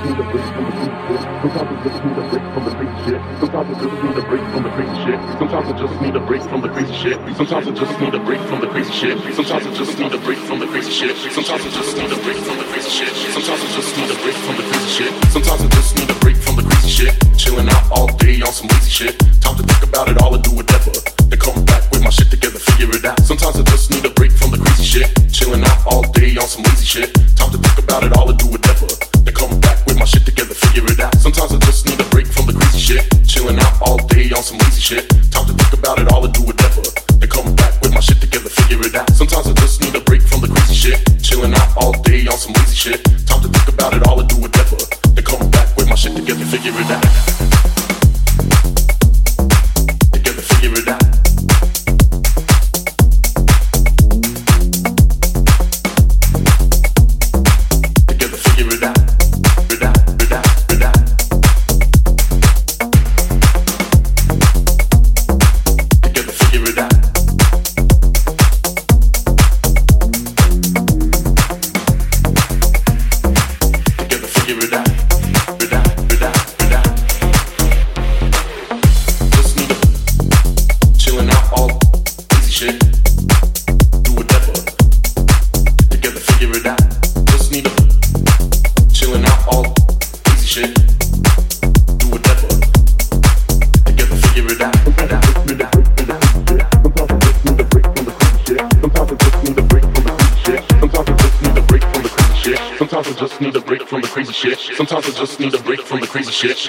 Sometimes I just need a break from the crazy shit. Sometimes I just need a break from the crazy shit. Sometimes I just need a break from the crazy shit. Sometimes I just need a break from the crazy shit. Sometimes I just need a break from the crazy shit. Sometimes I just need a break from the crazy shit. Sometimes I just need a break from the crazy shit. Sometimes I just need a break from the crazy shit. Chilling out all day on some lazy shit. Time to think about it all and do whatever. Then come back with my shit together, figure it out. Sometimes I just need a break from the crazy shit. Chilling out all day on some lazy shit. Time to think about it all do. Shit.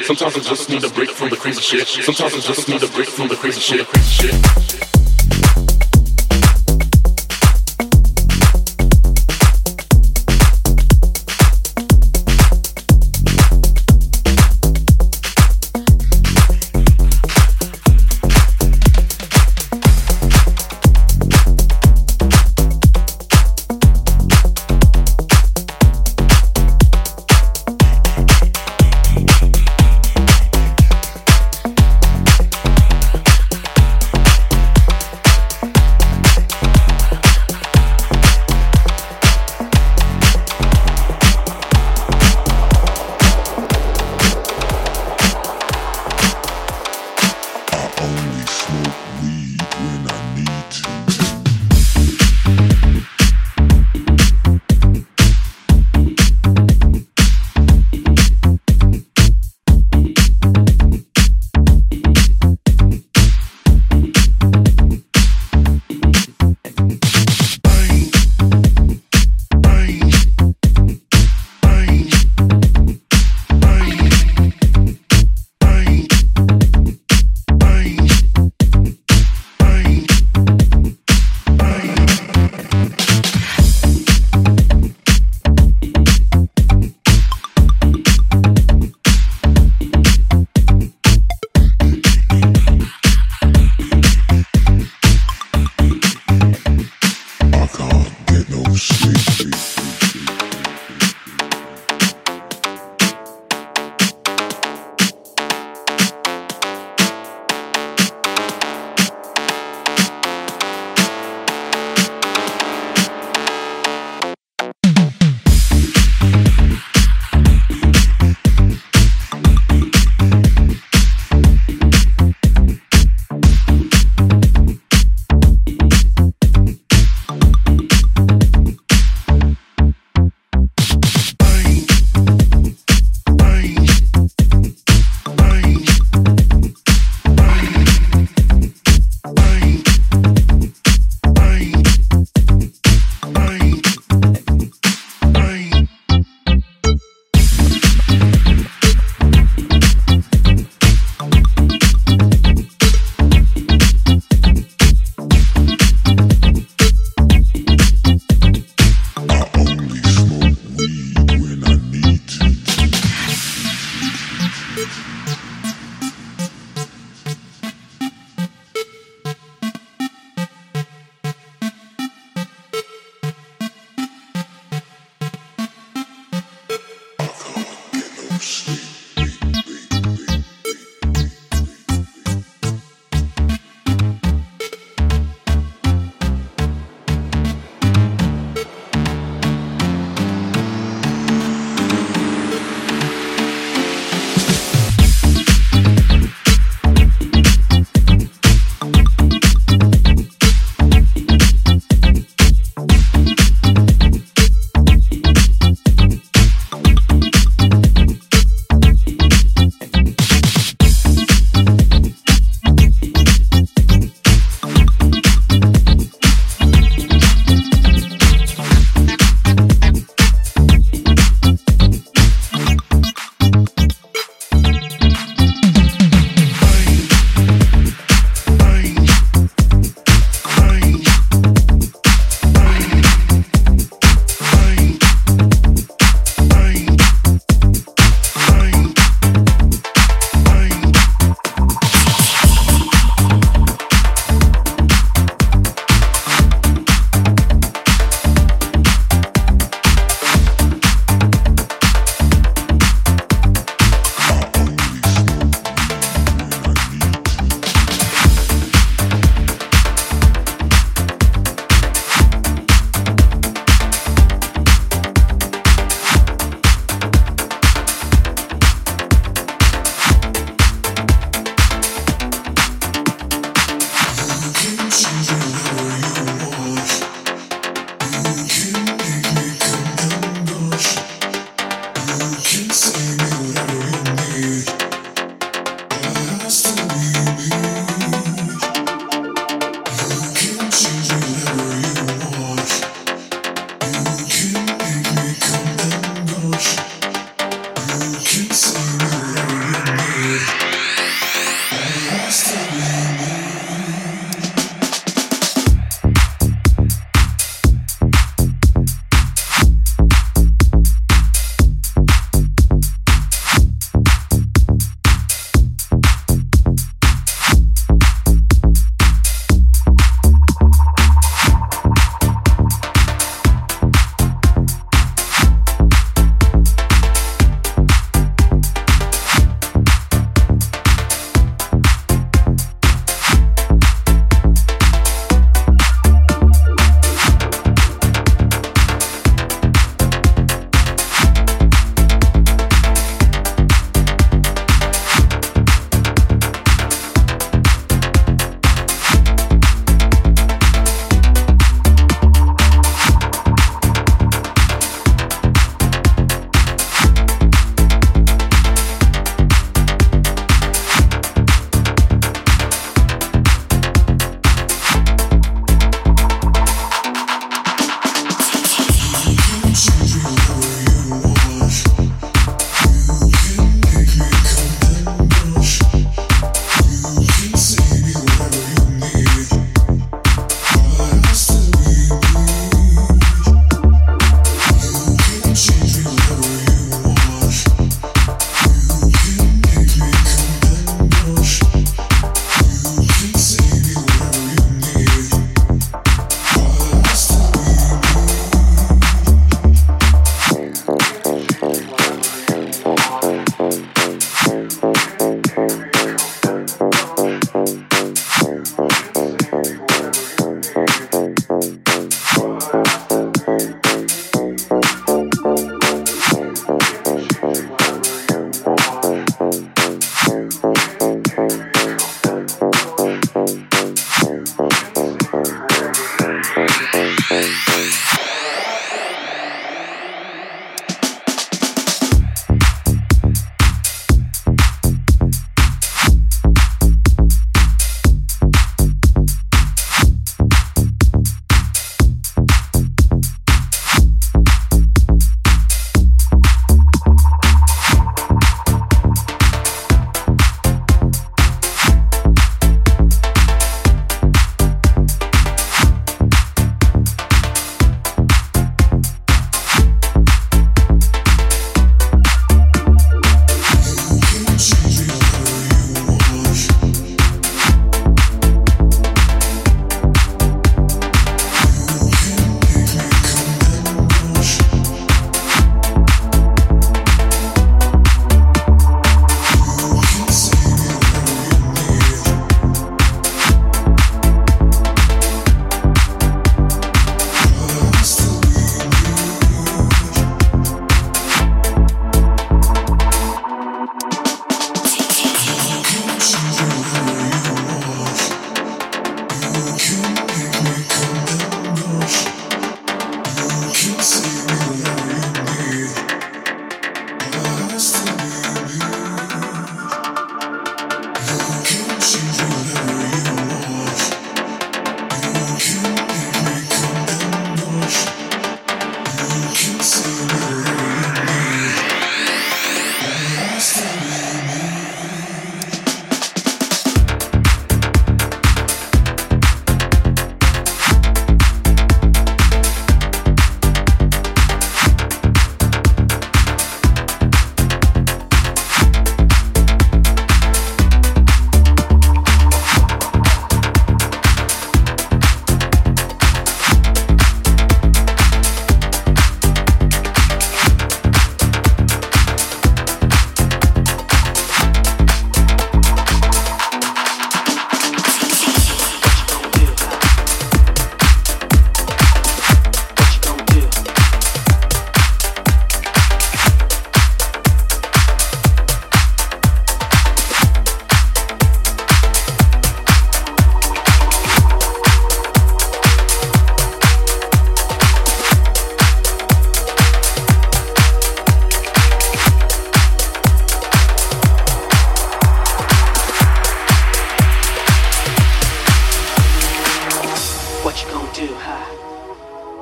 Sometimes I just need a break from the crazy shit. Sometimes I just need a break from the crazy shit.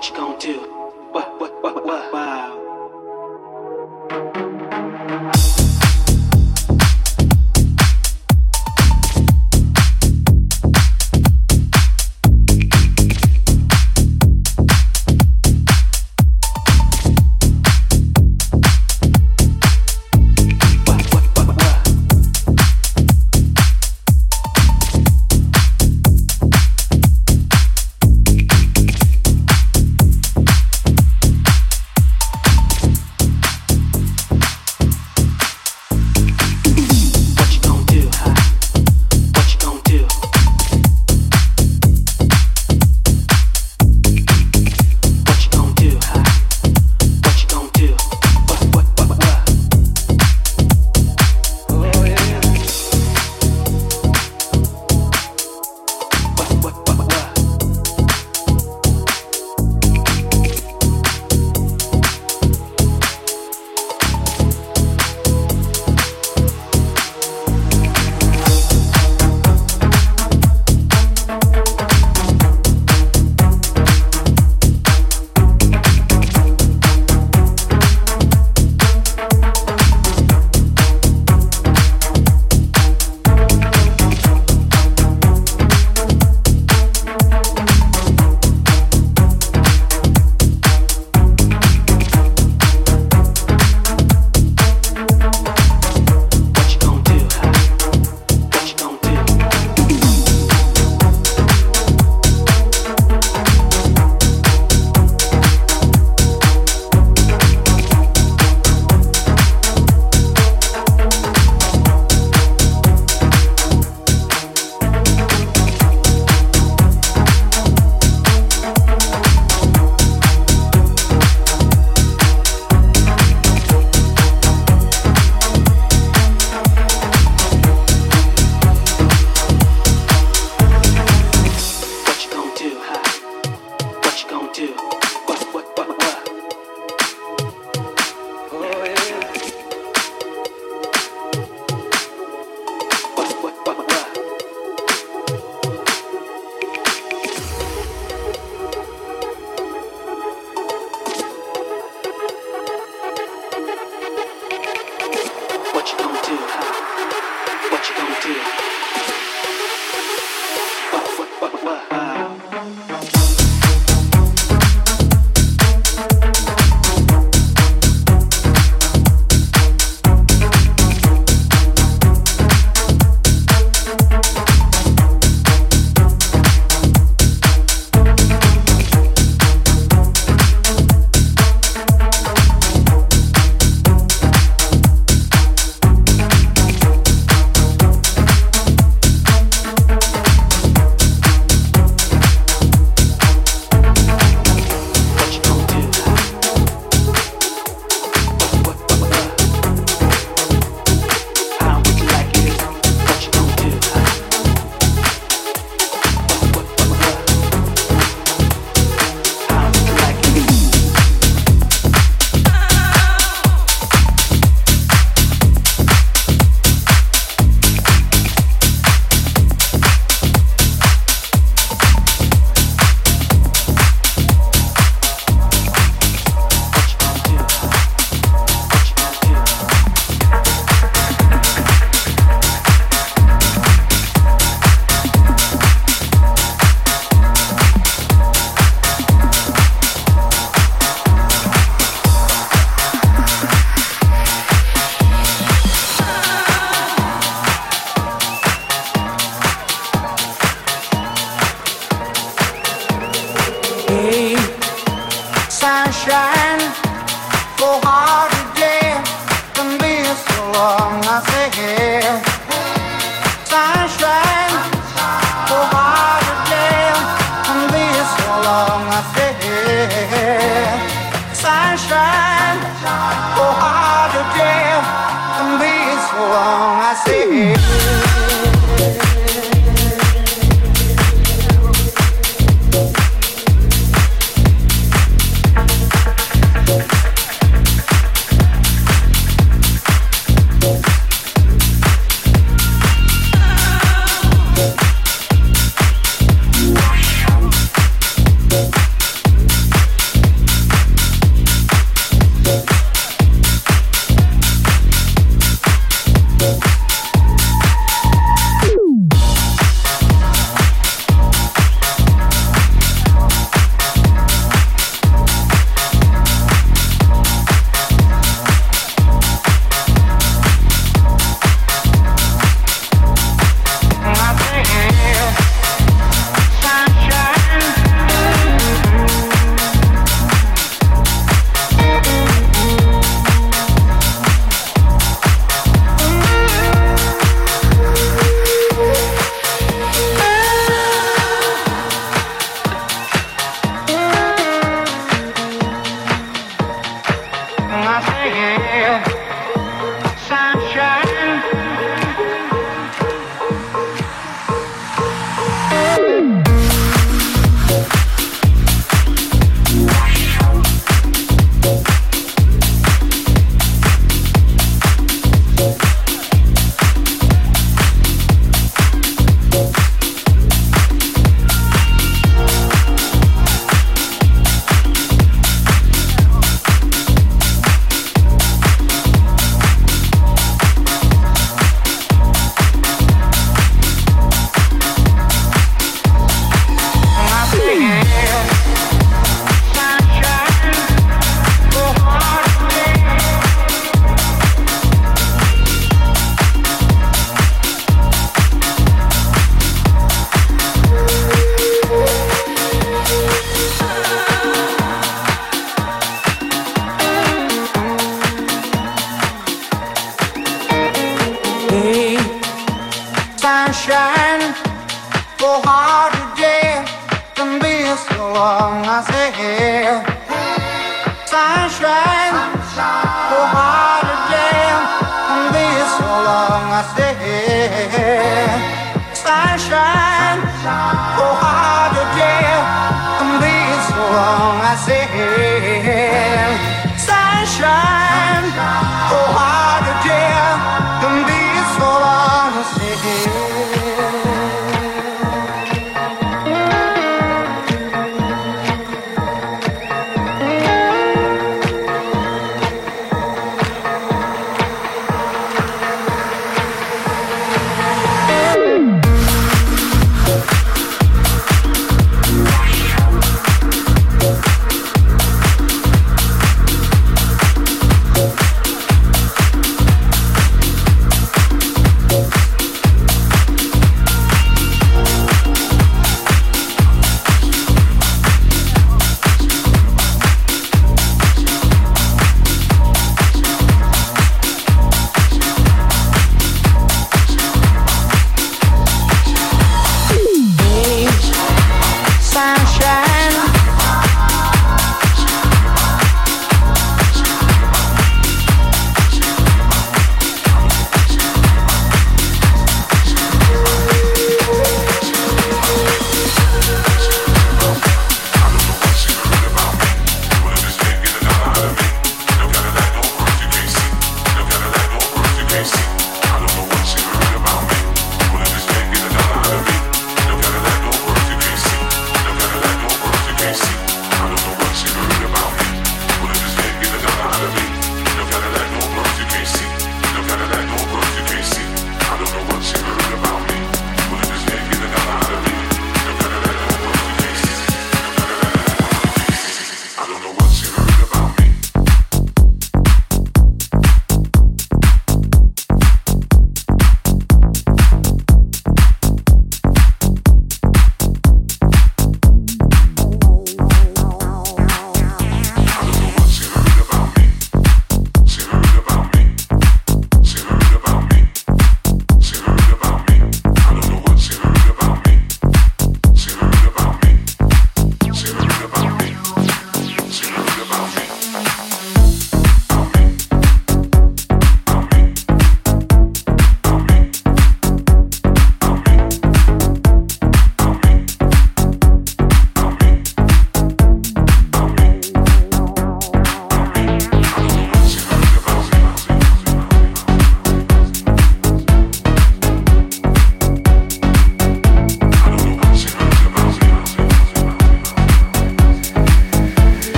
what you gonna do?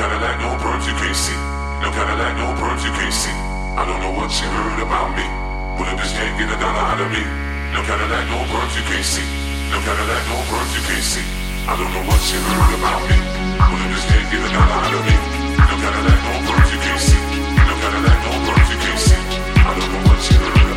Cadillac, no birds you can't see. No Cadillac, no birds you can't see. I don't know what she heard about me. But a bitch can't get a dollar out of me. No Cadillac, no birds you can't see. No Cadillac, no birds you can't see. I don't know what she heard about me. But a bitch can't get a dollar out of me. No Cadillac, no birds you can't see. No Cadillac, no birds you can't see. I don't know what she heard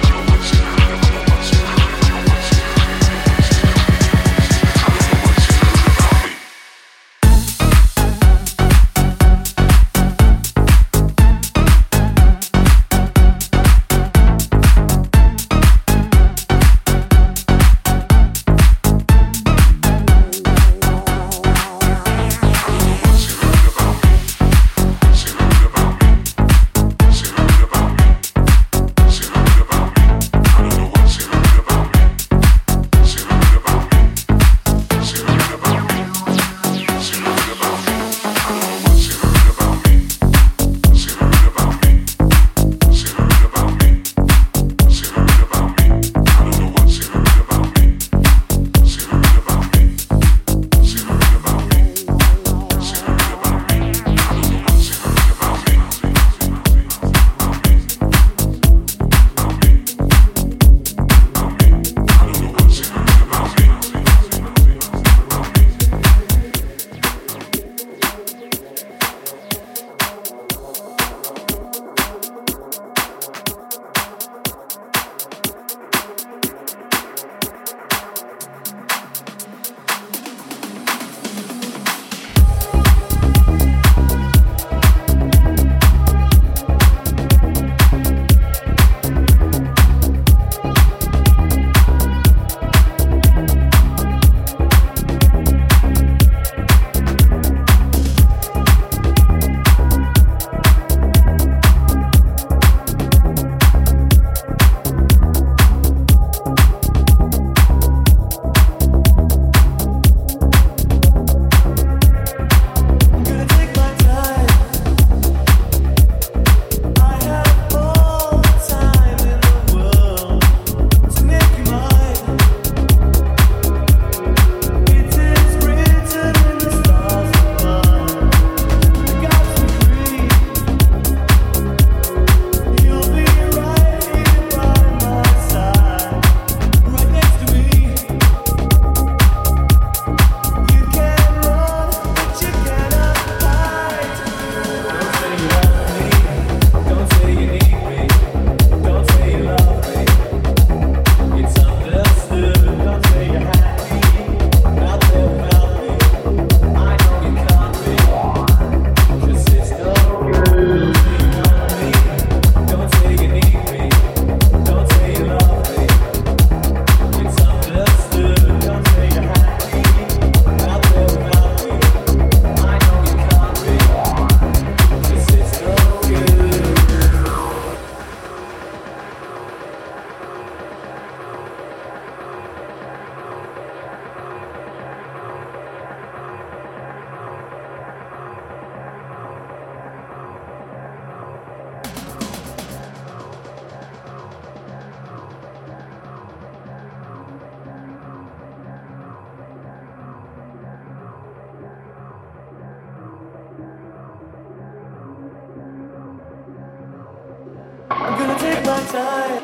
time.